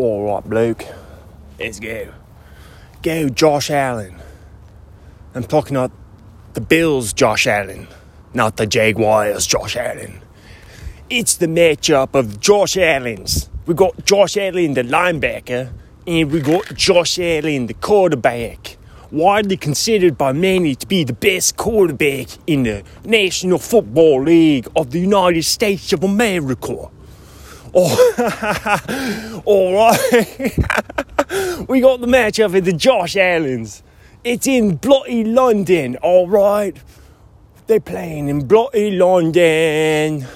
All right, Luke. Let's go. Go, Josh Allen. I'm talking about the Bills, Josh Allen, not the Jaguars, Josh Allen. It's the matchup of Josh Allen's. We got Josh Allen, the linebacker, and we got Josh Allen, the quarterback. Widely considered by many to be the best quarterback in the National Football League of the United States of America. Oh, all right. we got the matchup of the Josh Allens. It's in bloody London, all right. They're playing in bloody London.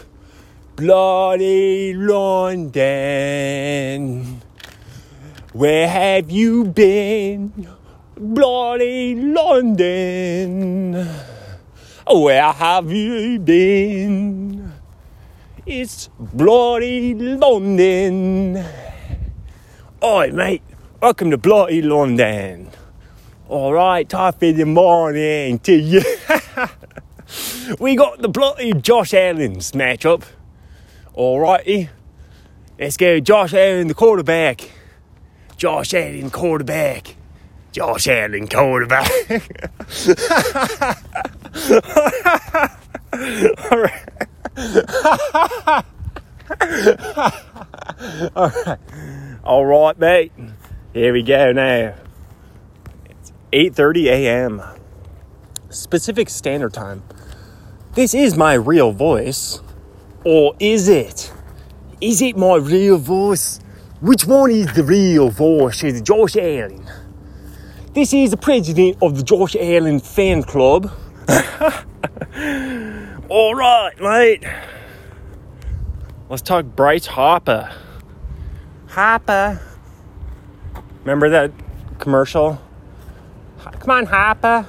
Bloody London. Where have you been? Bloody London. Where have you been? It's bloody London. Oi, mate. Welcome to bloody London. All right, top of the morning to you. we got the bloody Josh Allen's matchup. All righty. Let's go, Josh Allen, the quarterback. Josh Allen, quarterback. Josh Allen, quarterback. All right. All right. All right, mate. Here we go now. It's 8:30 a.m. Specific Standard Time. This is my real voice. Or is it? Is it my real voice? Which one is the real voice? Is it Josh Allen? This is the president of the Josh Allen fan club. All right, mate. Let's talk Bryce Harper. Harper. Remember that commercial? Come on, Harper.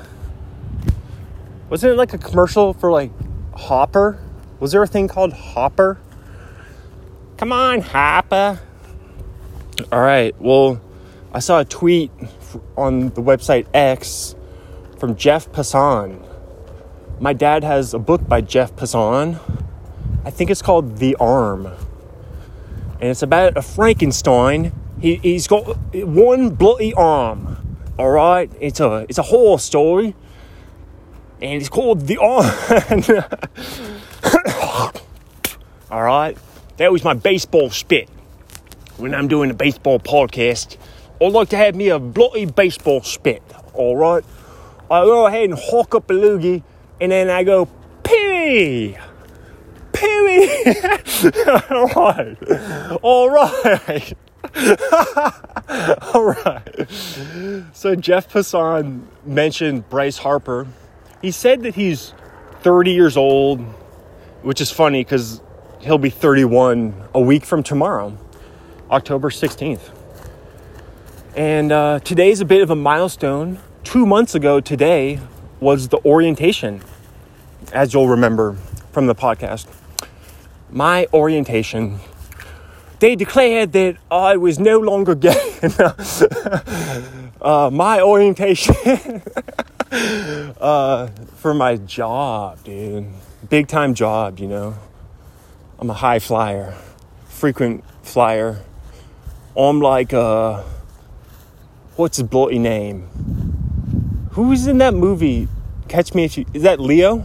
Wasn't it like a commercial for like Hopper? Was there a thing called Hopper? Come on, Harper. All right. Well, I saw a tweet on the website X from Jeff Passan. My dad has a book by Jeff Passan. I think it's called The Arm. And it's about a Frankenstein. He, he's got one bloody arm. All right? It's a, it's a horror story. And it's called The Arm. All right? That was my baseball spit. When I'm doing a baseball podcast, I'd like to have me a bloody baseball spit. All right? I go ahead and hawk up a loogie and then I go, Pee! Pee! All right. All right. All right. So Jeff Passan mentioned Bryce Harper. He said that he's 30 years old, which is funny because he'll be 31 a week from tomorrow, October 16th. And uh, today's a bit of a milestone. Two months ago today was the orientation, as you'll remember from the podcast. My orientation, they declared that I was no longer gay. uh, my orientation uh, for my job, dude. Big time job, you know. I'm a high flyer, frequent flyer. I'm like, uh, what's his bloody name? Who's in that movie? Catch Me If You. Is that Leo?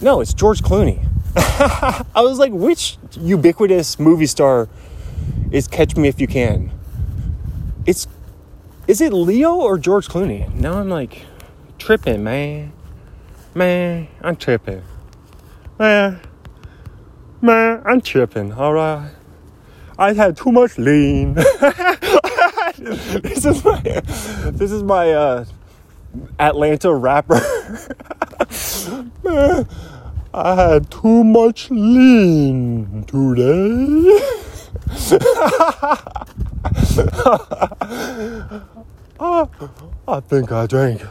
No, it's George Clooney. I was like, which ubiquitous movie star is Catch Me If You Can? It's. Is it Leo or George Clooney? Now I'm like, tripping, man. Man, I'm tripping. Man, man, I'm tripping, alright? I had too much lean. this is my this is my uh, Atlanta rapper. Man, I had too much lean today. I, I think I drank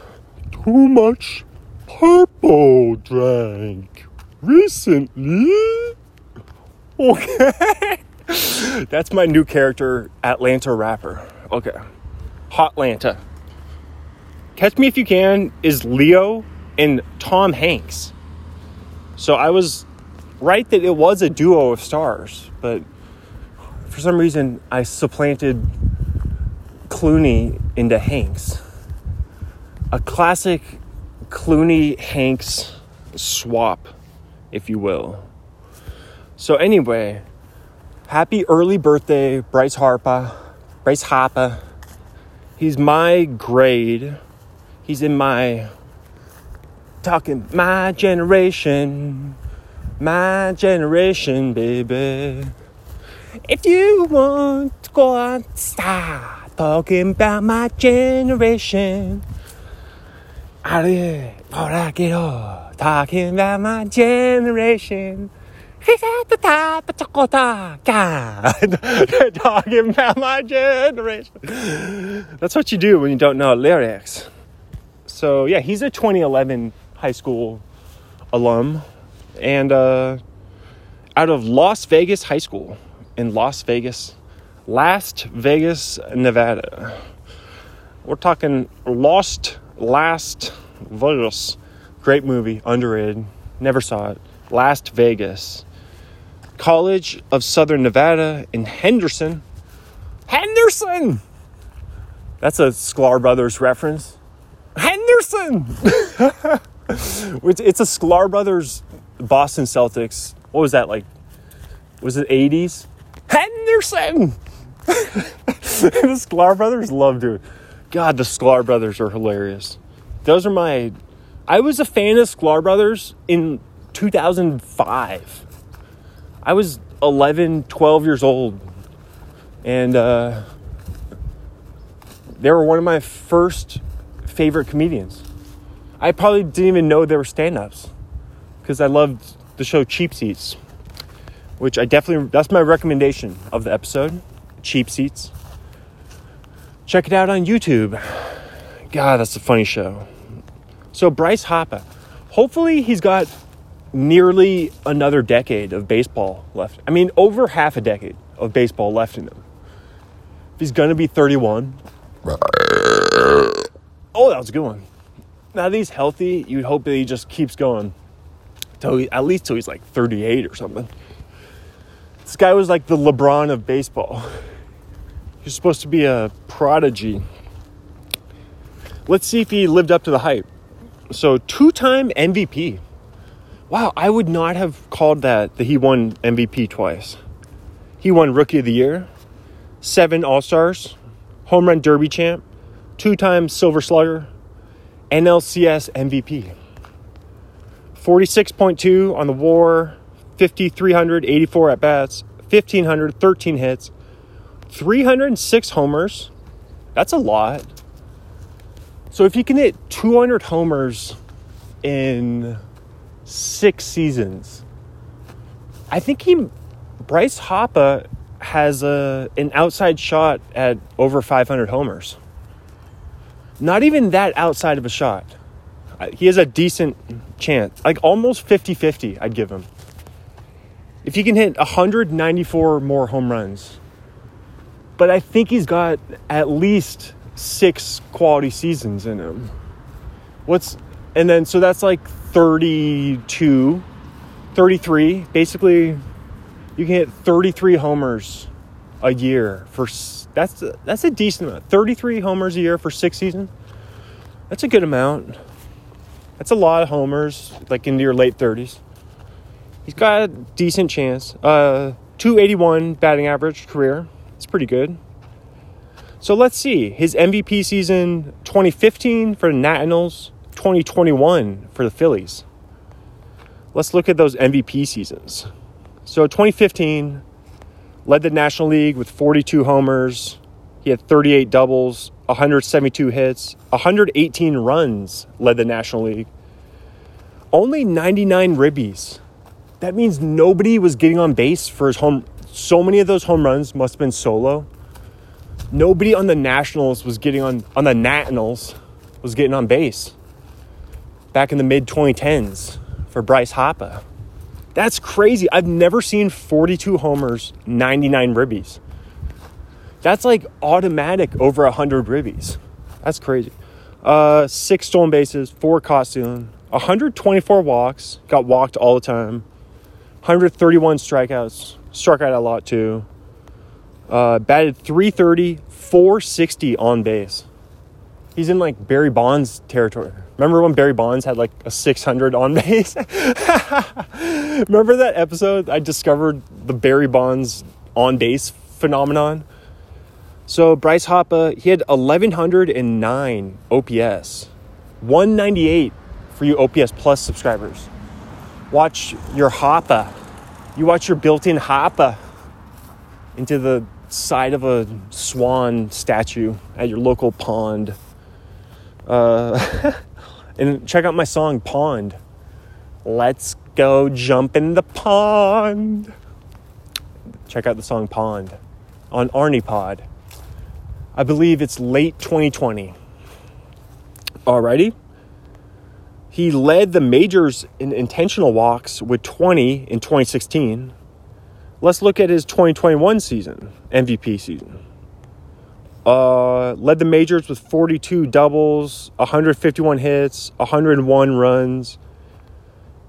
too much purple drink recently. Okay. That's my new character, Atlanta rapper. Okay. Hotlanta. Catch Me If You Can is Leo and Tom Hanks. So I was right that it was a duo of stars, but for some reason, I supplanted Clooney into Hanks. A classic Clooney Hanks swap, if you will. So, anyway, happy early birthday, Bryce Harper. Bryce Harper. He's my grade. He's in my talking my generation. My generation, baby. If you want to go on, start talking about my generation. Of here, before I get off, talking about my generation. He's at the top of talking about my generation. That's what you do when you don't know lyrics. So yeah, he's a 2011 high school alum, and uh, out of Las Vegas High School in Las Vegas, Las Vegas, Nevada. We're talking Lost Last Vegas. Great movie, underrated. Never saw it. Last Vegas. College of Southern Nevada in Henderson. Henderson! That's a Sklar Brothers reference. Henderson! it's a Sklar Brothers Boston Celtics. What was that like? Was it 80s? Henderson! the Sklar Brothers love doing. God, the Sklar Brothers are hilarious. Those are my. I was a fan of Sklar Brothers in 2005. I was 11, 12 years old. And uh, they were one of my first favorite comedians. I probably didn't even know they were stand ups because I loved the show Cheap Seats, which I definitely, that's my recommendation of the episode Cheap Seats. Check it out on YouTube. God, that's a funny show. So, Bryce Harper, hopefully, he's got nearly another decade of baseball left. I mean, over half a decade of baseball left in him. If he's going to be 31. Oh, that was a good one. Now that he's healthy, you'd hope that he just keeps going. Till he, at least till he's like 38 or something. This guy was like the LeBron of baseball. He's supposed to be a prodigy. Let's see if he lived up to the hype. So, two time MVP wow, I would not have called that that he won MVP twice. He won Rookie of the Year, seven All Stars, Home Run Derby champ, two time Silver Slugger, NLCS MVP. 46.2 on the war, 5,384 at bats, 1,500, 13 hits, 306 homers. That's a lot. So if you can hit 200 homers in six seasons. I think he, Bryce Harper, has a an outside shot at over 500 homers. Not even that outside of a shot. He has a decent chance, like almost 50 50, I'd give him. If he can hit 194 more home runs, but I think he's got at least six quality seasons in him. What's, and then so that's like 32, 33. Basically, you can hit 33 homers a year for that's that's a decent amount. 33 homers a year for six seasons. That's a good amount. That's a lot of homers, like into your late 30s. He's got a decent chance. Uh, 281 batting average career. It's pretty good. So let's see. His MVP season 2015 for the Nationals, 2021 for the Phillies. Let's look at those MVP seasons. So 2015 led the National League with 42 homers. He had 38 doubles, 172 hits, 118 runs led the National League. Only 99 ribbies. That means nobody was getting on base for his home. So many of those home runs must have been solo. Nobody on the Nationals was getting on on the Nationals was getting on base back in the mid 2010s for Bryce Harper. That's crazy. I've never seen 42 homers, 99 ribbies. That's like automatic over 100 ribbies. That's crazy. Uh, six stolen bases, four caught stealing, 124 walks, got walked all the time, 131 strikeouts, struck out a lot too. Uh, batted 330, 460 on base. He's in like Barry Bonds territory. Remember when Barry Bonds had like a 600 on base? Remember that episode? I discovered the Barry Bonds on base phenomenon. So Bryce Harper, he had 1109 OPS, 198 for you OPS Plus subscribers. Watch your Harper. You watch your built-in Harper into the side of a swan statue at your local pond. Uh, and check out my song Pond. Let's go jump in the pond. Check out the song Pond on Arnie Pod. I believe it's late 2020. Alrighty. He led the majors in intentional walks with 20 in 2016. Let's look at his 2021 season, MVP season. Uh, led the majors with 42 doubles, 151 hits, 101 runs.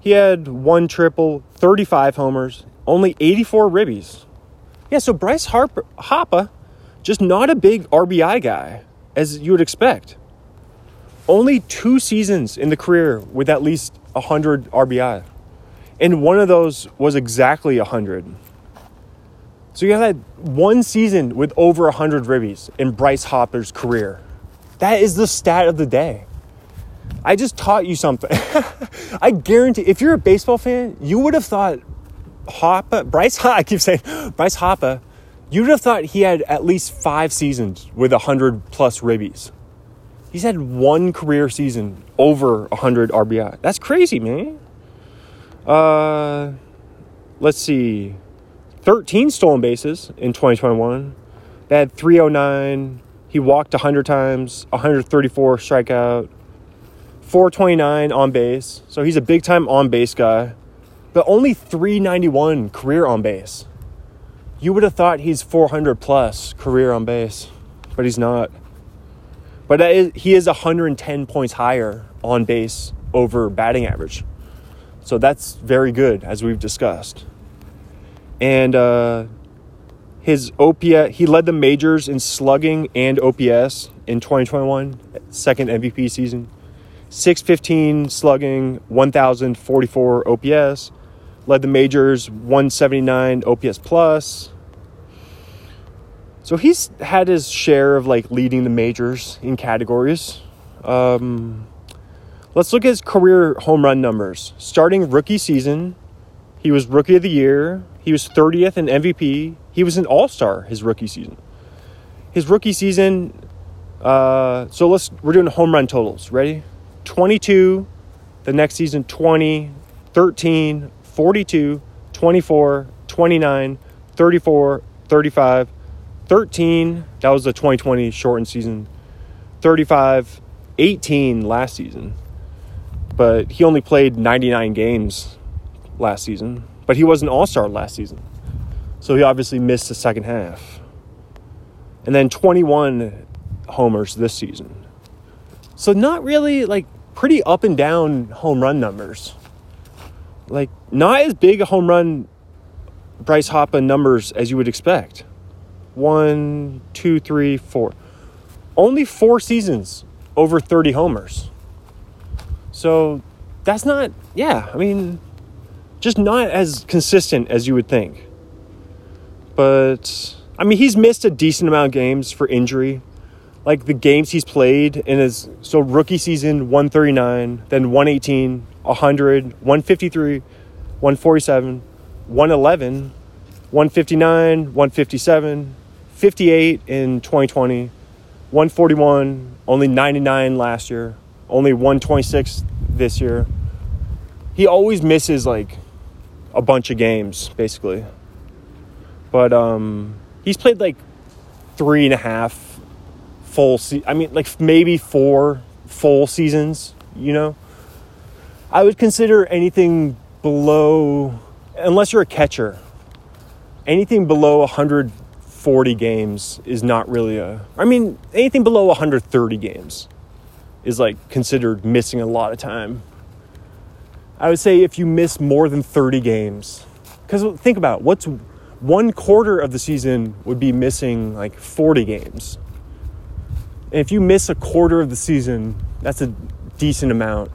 He had one triple, 35 homers, only 84 ribbies. Yeah, so Bryce Harper, Hoppa, just not a big RBI guy, as you would expect. Only two seasons in the career with at least 100 RBI. And one of those was exactly 100. So you had one season with over 100 ribbies in Bryce Hopper's career. That is the stat of the day. I just taught you something. I guarantee, if you're a baseball fan, you would have thought Hopper, Bryce I keep saying Bryce Hopper, you would have thought he had at least five seasons with 100 plus ribbies. He's had one career season over 100 RBI. That's crazy, man. Uh, let's see. 13 stolen bases in 2021. They had 309. He walked 100 times, 134 strikeout, 429 on base. So he's a big time on base guy, but only 391 career on base. You would have thought he's 400 plus career on base, but he's not. But is, he is 110 points higher on base over batting average. So that's very good, as we've discussed and uh, his OPS, he led the majors in slugging and OPS in 2021, second MVP season. 615 slugging, 1044 OPS. Led the majors, 179 OPS plus. So he's had his share of like leading the majors in categories. Um, let's look at his career home run numbers. Starting rookie season, he was rookie of the year, he was 30th in MVP. He was an all star his rookie season. His rookie season, uh, so let's, we're doing home run totals. Ready? 22, the next season 20, 13, 42, 24, 29, 34, 35, 13. That was the 2020 shortened season. 35, 18 last season. But he only played 99 games last season but he was an all star last season. So he obviously missed the second half. And then 21 homers this season. So not really like pretty up and down home run numbers. Like not as big a home run Bryce Hoppa numbers as you would expect. One, two, three, four. Only four seasons over 30 homers. So that's not, yeah, I mean, just not as consistent as you would think. But I mean, he's missed a decent amount of games for injury. Like the games he's played in his so rookie season 139, then 118, 100, 153, 147, 111, 159, 157, 58 in 2020, 141, only 99 last year, only 126 this year. He always misses like a bunch of games basically. But um, he's played like three and a half full. Se- I mean, like maybe four full seasons. You know, I would consider anything below, unless you're a catcher, anything below 140 games is not really a. I mean, anything below 130 games is like considered missing a lot of time. I would say if you miss more than 30 games, because think about it, what's one quarter of the season would be missing like 40 games. And if you miss a quarter of the season, that's a decent amount.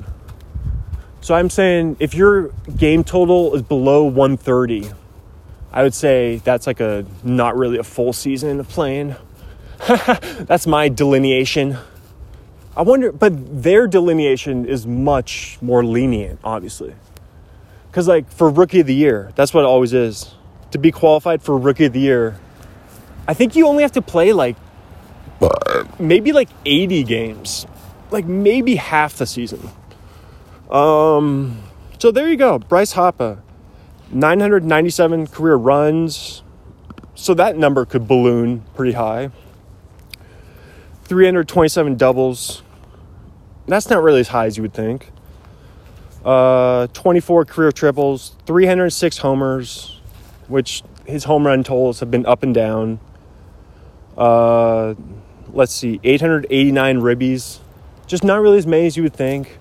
So I'm saying if your game total is below 130, I would say that's like a not really a full season of playing. that's my delineation. I wonder, but their delineation is much more lenient, obviously. Because, like, for rookie of the year, that's what it always is. To be qualified for rookie of the year, I think you only have to play like maybe like 80 games, like maybe half the season. Um, so there you go, Bryce Harper, 997 career runs. So that number could balloon pretty high. 327 doubles. That's not really as high as you would think. Uh, 24 career triples, 306 homers, which his home run totals have been up and down. Uh, let's see, 889 ribbies. Just not really as many as you would think.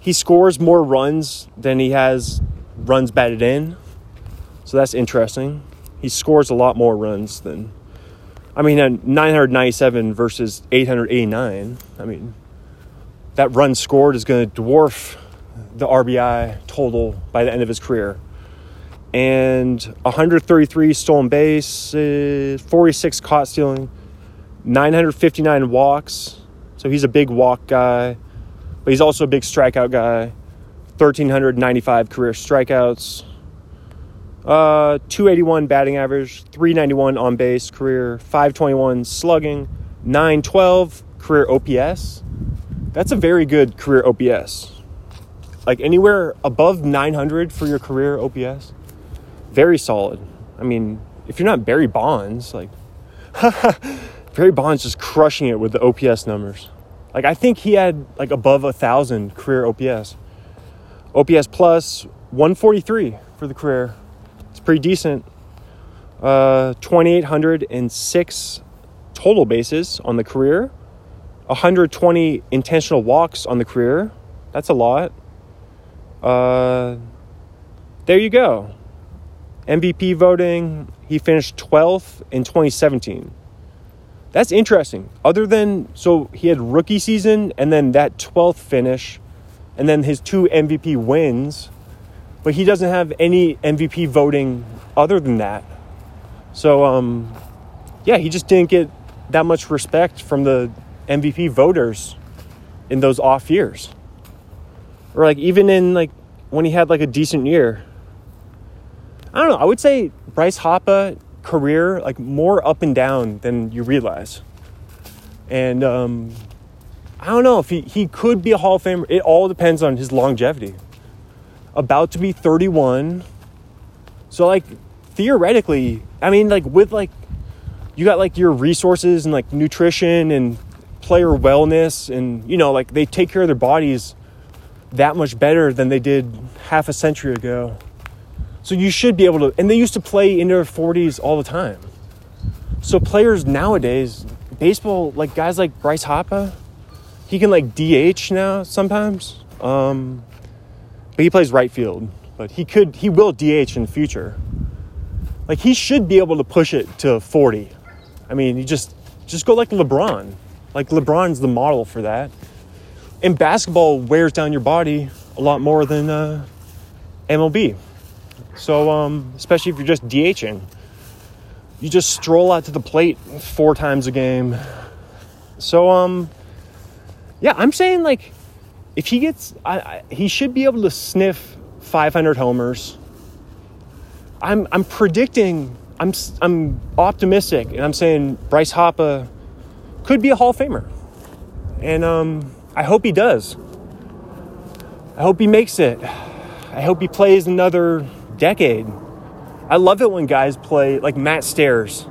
He scores more runs than he has runs batted in. So that's interesting. He scores a lot more runs than, I mean, uh, 997 versus 889. I mean, that run scored is going to dwarf the RBI total by the end of his career. And 133 stolen bases, 46 caught stealing, 959 walks. So he's a big walk guy, but he's also a big strikeout guy. 1,395 career strikeouts, uh, 281 batting average, 391 on base career, 521 slugging, 912 career OPS. That's a very good career OPS. Like anywhere above 900 for your career OPS, very solid. I mean, if you're not Barry Bonds, like Barry Bonds just crushing it with the OPS numbers. Like I think he had like above a thousand career OPS. OPS plus 143 for the career. It's pretty decent. Uh, 2,806 total bases on the career. 120 intentional walks on the career. That's a lot. Uh, there you go. MVP voting, he finished 12th in 2017. That's interesting. Other than, so he had rookie season and then that 12th finish and then his two MVP wins, but he doesn't have any MVP voting other than that. So, um, yeah, he just didn't get that much respect from the MVP voters in those off years. Or like even in like when he had like a decent year. I don't know. I would say Bryce Harper career like more up and down than you realize. And um, I don't know if he, he could be a Hall of Famer. It all depends on his longevity. About to be 31. So, like, theoretically, I mean, like, with like, you got like your resources and like nutrition and player wellness, and you know, like, they take care of their bodies that much better than they did half a century ago. So you should be able to, and they used to play in their 40s all the time. So players nowadays, baseball, like guys like Bryce Harper, he can like DH now sometimes. Um, but he plays right field. But he could, he will DH in the future. Like he should be able to push it to 40. I mean, you just, just go like LeBron. Like LeBron's the model for that. And basketball wears down your body a lot more than uh, MLB. So, um, especially if you're just DHing, you just stroll out to the plate four times a game. So, um, yeah, I'm saying like if he gets, I, I, he should be able to sniff 500 homers. I'm, I'm predicting, I'm, I'm optimistic, and I'm saying Bryce Harper could be a Hall of Famer. And um, I hope he does. I hope he makes it. I hope he plays another decade. I love it when guys play, like Matt Stairs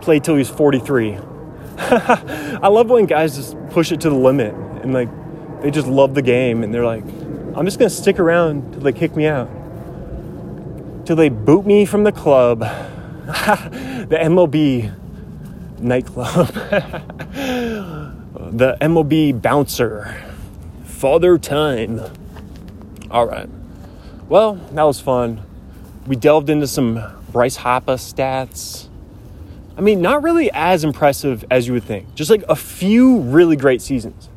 played till he's 43. I love when guys just push it to the limit and like they just love the game and they're like, I'm just gonna stick around till they kick me out. Till they boot me from the club. the MLB nightclub. the MLB bouncer. Father time. All right. Well, that was fun we delved into some Bryce Harper stats. I mean, not really as impressive as you would think. Just like a few really great seasons,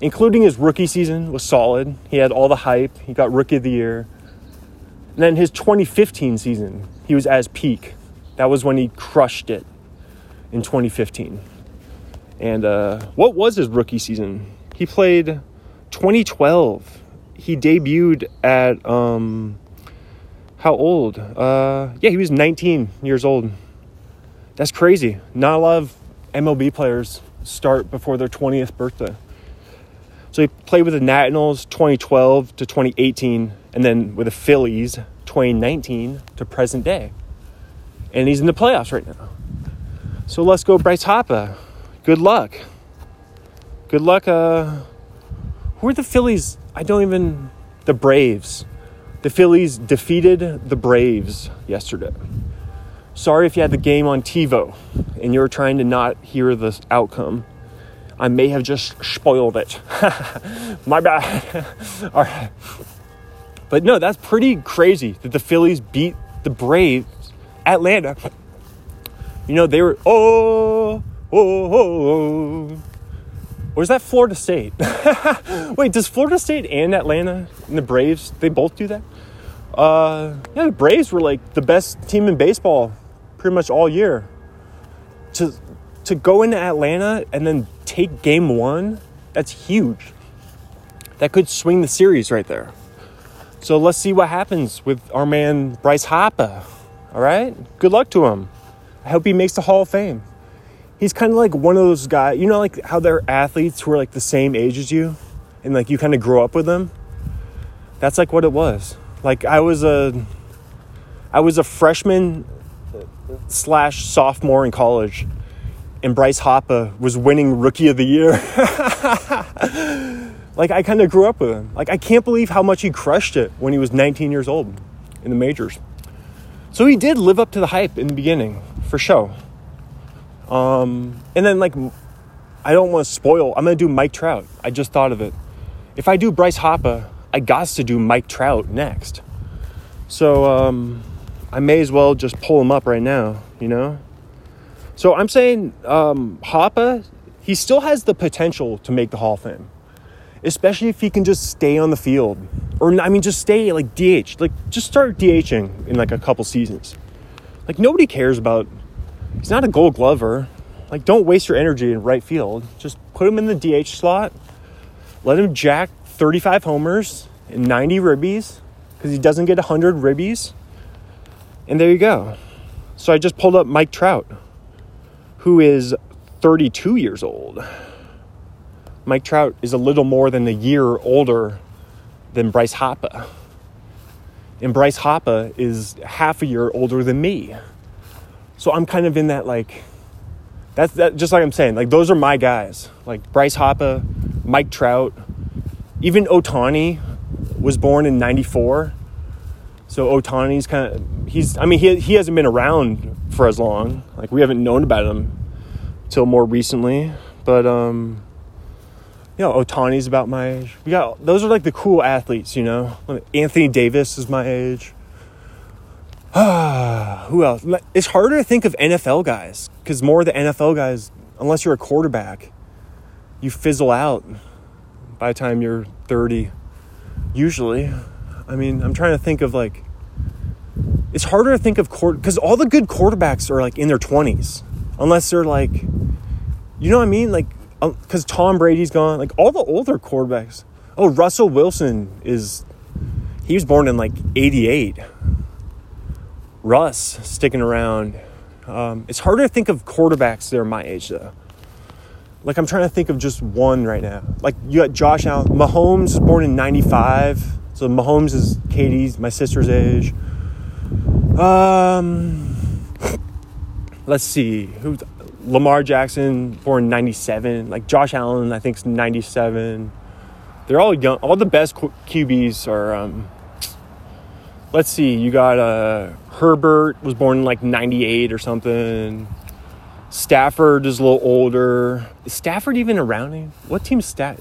including his rookie season was solid. He had all the hype. He got rookie of the year. And then his 2015 season, he was as peak. That was when he crushed it in 2015. And uh, what was his rookie season? He played 2012. He debuted at um, how old? Uh, yeah, he was 19 years old. That's crazy. Not a lot of MLB players start before their 20th birthday. So he played with the Nationals 2012 to 2018, and then with the Phillies 2019 to present day. And he's in the playoffs right now. So let's go, Bryce Harper. Good luck. Good luck. Uh, who are the Phillies? I don't even. The Braves. The Phillies defeated the Braves yesterday. Sorry if you had the game on TiVo and you were trying to not hear the outcome. I may have just spoiled it. My bad. All right. But no, that's pretty crazy that the Phillies beat the Braves, Atlanta. You know, they were, oh, oh, oh, oh. Or is that Florida State? Wait, does Florida State and Atlanta and the Braves, they both do that? Uh, yeah, the Braves were like the best team in baseball pretty much all year. To, to go into Atlanta and then take game one, that's huge. That could swing the series right there. So let's see what happens with our man Bryce Harper. All right? Good luck to him. I hope he makes the Hall of Fame. He's kind of like one of those guys, you know, like how they're athletes who are like the same age as you and like you kind of grow up with them. That's like what it was. Like I was a, I was a freshman slash sophomore in college, and Bryce Harper was winning Rookie of the Year. like I kind of grew up with him. Like I can't believe how much he crushed it when he was 19 years old in the majors. So he did live up to the hype in the beginning, for sure. Um, and then like, I don't want to spoil. I'm gonna do Mike Trout. I just thought of it. If I do Bryce Harper, I got to do Mike Trout next. So um, I may as well just pull him up right now. You know. So I'm saying um, he still has the potential to make the Hall of Fame, especially if he can just stay on the field, or I mean, just stay like DH, like just start DHing in like a couple seasons. Like nobody cares about He's not a gold glover. Like, don't waste your energy in right field. Just put him in the DH slot. Let him jack 35 homers and 90 ribbies because he doesn't get 100 ribbies. And there you go. So I just pulled up Mike Trout, who is 32 years old. Mike Trout is a little more than a year older than Bryce Harper. And Bryce Harper is half a year older than me. So I'm kind of in that like that's that just like I'm saying, like those are my guys. Like Bryce Harper, Mike Trout, even Ohtani was born in 94. So Ohtani's kind of he's I mean he he hasn't been around for as long. Like we haven't known about him till more recently, but um you know, Ohtani's about my age. We got those are like the cool athletes, you know. Anthony Davis is my age. Ah, Who else? It's harder to think of NFL guys because more of the NFL guys, unless you're a quarterback, you fizzle out by the time you're 30. Usually. I mean, I'm trying to think of like, it's harder to think of court because all the good quarterbacks are like in their 20s, unless they're like, you know what I mean? Like, because um, Tom Brady's gone, like all the older quarterbacks. Oh, Russell Wilson is, he was born in like 88 Russ sticking around. Um, it's harder to think of quarterbacks that are my age though. Like I'm trying to think of just one right now. Like you got Josh Allen. Mahomes was born in '95, so Mahomes is Katie's, my sister's age. Um, let's see, who's Lamar Jackson born in '97. Like Josh Allen, I think is '97. They're all young. All the best QBs are um, let's see, you got uh, Herbert was born in like 98 or something. Stafford is a little older. Is Stafford even around? Him? What team's stat?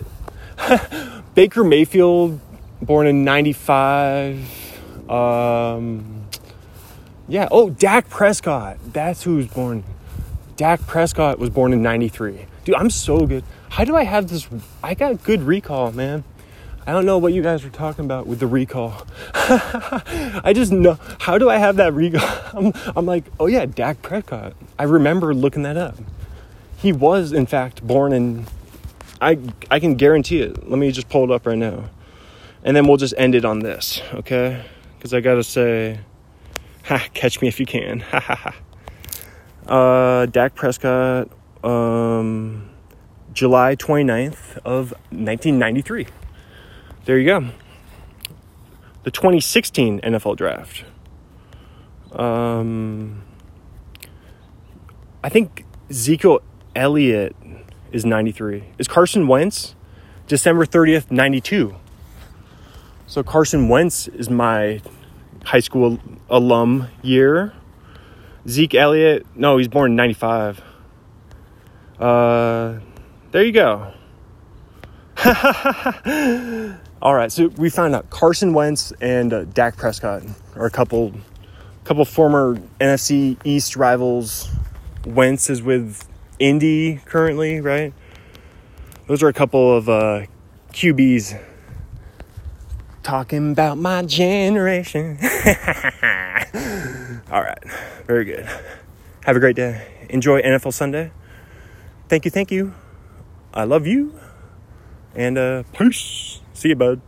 Baker Mayfield, born in 95. Um, Yeah. Oh, Dak Prescott. That's who was born. Dak Prescott was born in 93. Dude, I'm so good. How do I have this? I got good recall, man. I don't know what you guys were talking about with the recall. I just know. How do I have that recall? I'm, I'm like, oh yeah, Dak Prescott. I remember looking that up. He was, in fact, born in. I, I can guarantee it. Let me just pull it up right now. And then we'll just end it on this, okay? Because I gotta say, ha, catch me if you can. Ha ha ha. Uh, Dak Prescott, um, July 29th of 1993. There you go. The 2016 NFL Draft. Um, I think Zeke Elliott is 93. Is Carson Wentz December 30th, 92? So Carson Wentz is my high school alum year. Zeke Elliott, no, he's born in 95. Uh, there you go. All right, so we found out Carson Wentz and uh, Dak Prescott are a couple, couple former NFC East rivals. Wentz is with Indy currently, right? Those are a couple of uh, QBs talking about my generation. All right, very good. Have a great day. Enjoy NFL Sunday. Thank you, thank you. I love you. And uh, peace. See you, bud.